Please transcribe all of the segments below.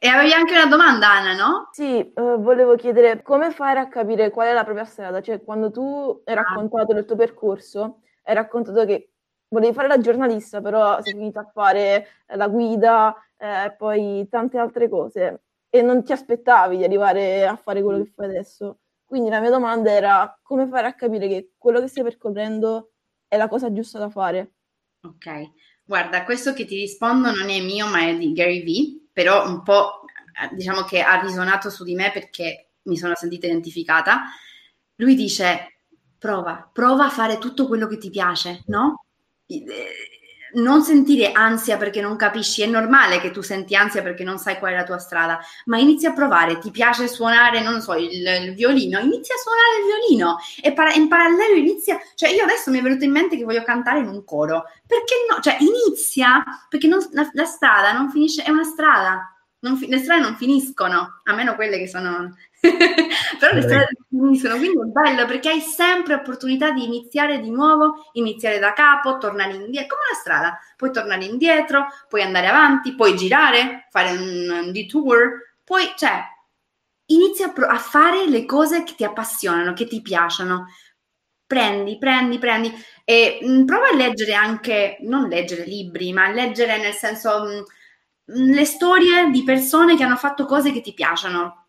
E avevi anche una domanda, Anna, no? Sì, uh, volevo chiedere come fare a capire qual è la propria strada? Cioè, quando tu hai ah. raccontato il tuo percorso, hai raccontato che volevi fare la giornalista, però sei finita a fare la guida e eh, poi tante altre cose e non ti aspettavi di arrivare a fare quello che fai adesso. Quindi la mia domanda era come fare a capire che quello che stai percorrendo è la cosa giusta da fare? Ok, guarda, questo che ti rispondo non è mio, ma è di Gary Vee però un po' diciamo che ha risuonato su di me perché mi sono sentita identificata. Lui dice: prova, prova a fare tutto quello che ti piace, no? Non sentire ansia perché non capisci, è normale che tu senti ansia perché non sai qual è la tua strada, ma inizia a provare, ti piace suonare, non so, il, il violino, inizia a suonare il violino e para- in parallelo inizia, cioè io adesso mi è venuto in mente che voglio cantare in un coro, perché no? Cioè inizia, perché non, la, la strada non finisce, è una strada, fi- le strade non finiscono, a meno quelle che sono... Però le strade non finiscono, quindi è bello perché hai sempre opportunità di iniziare di nuovo, iniziare da capo, tornare indietro, come una strada. Puoi tornare indietro, puoi andare avanti, puoi girare, fare un, un detour, poi, cioè, inizia a, fare le cose che ti appassionano, che ti piacciono. Prendi, prendi, prendi e mh, mm, prova a leggere anche, non leggere libri, ma leggere nel senso... Mh, le storie di persone che hanno fatto cose che ti piacciono.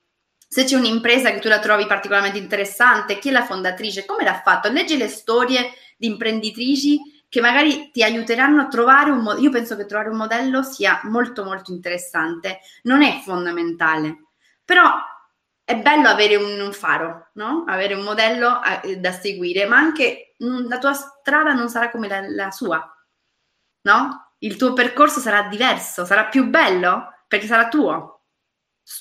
Se c'è un'impresa che tu la trovi particolarmente interessante, chi è la fondatrice, come l'ha fatto? Leggi le storie di imprenditrici che magari ti aiuteranno a trovare un modello. Io penso che trovare un modello sia molto molto interessante, non è fondamentale, però è bello avere un, un faro, no? avere un modello a, eh, da seguire, ma anche mh, la tua strada non sarà come la, la sua, no? Il tuo percorso sarà diverso, sarà più bello perché sarà tuo.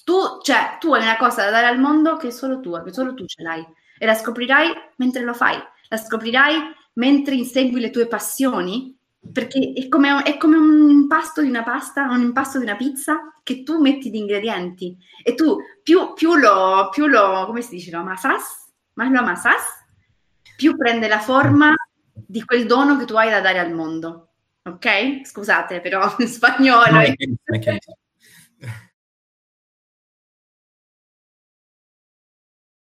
Tu, cioè, tu hai una cosa da dare al mondo che è solo tua, che solo tu ce l'hai e la scoprirai mentre lo fai, la scoprirai mentre insegui le tue passioni, perché è come, è come un impasto di una pasta, un impasto di una pizza che tu metti di ingredienti. E tu più, più, lo, più lo, come si dice, lo amasas, ma lo amasas, più prende la forma di quel dono che tu hai da dare al mondo ok? Scusate, però in spagnolo. No,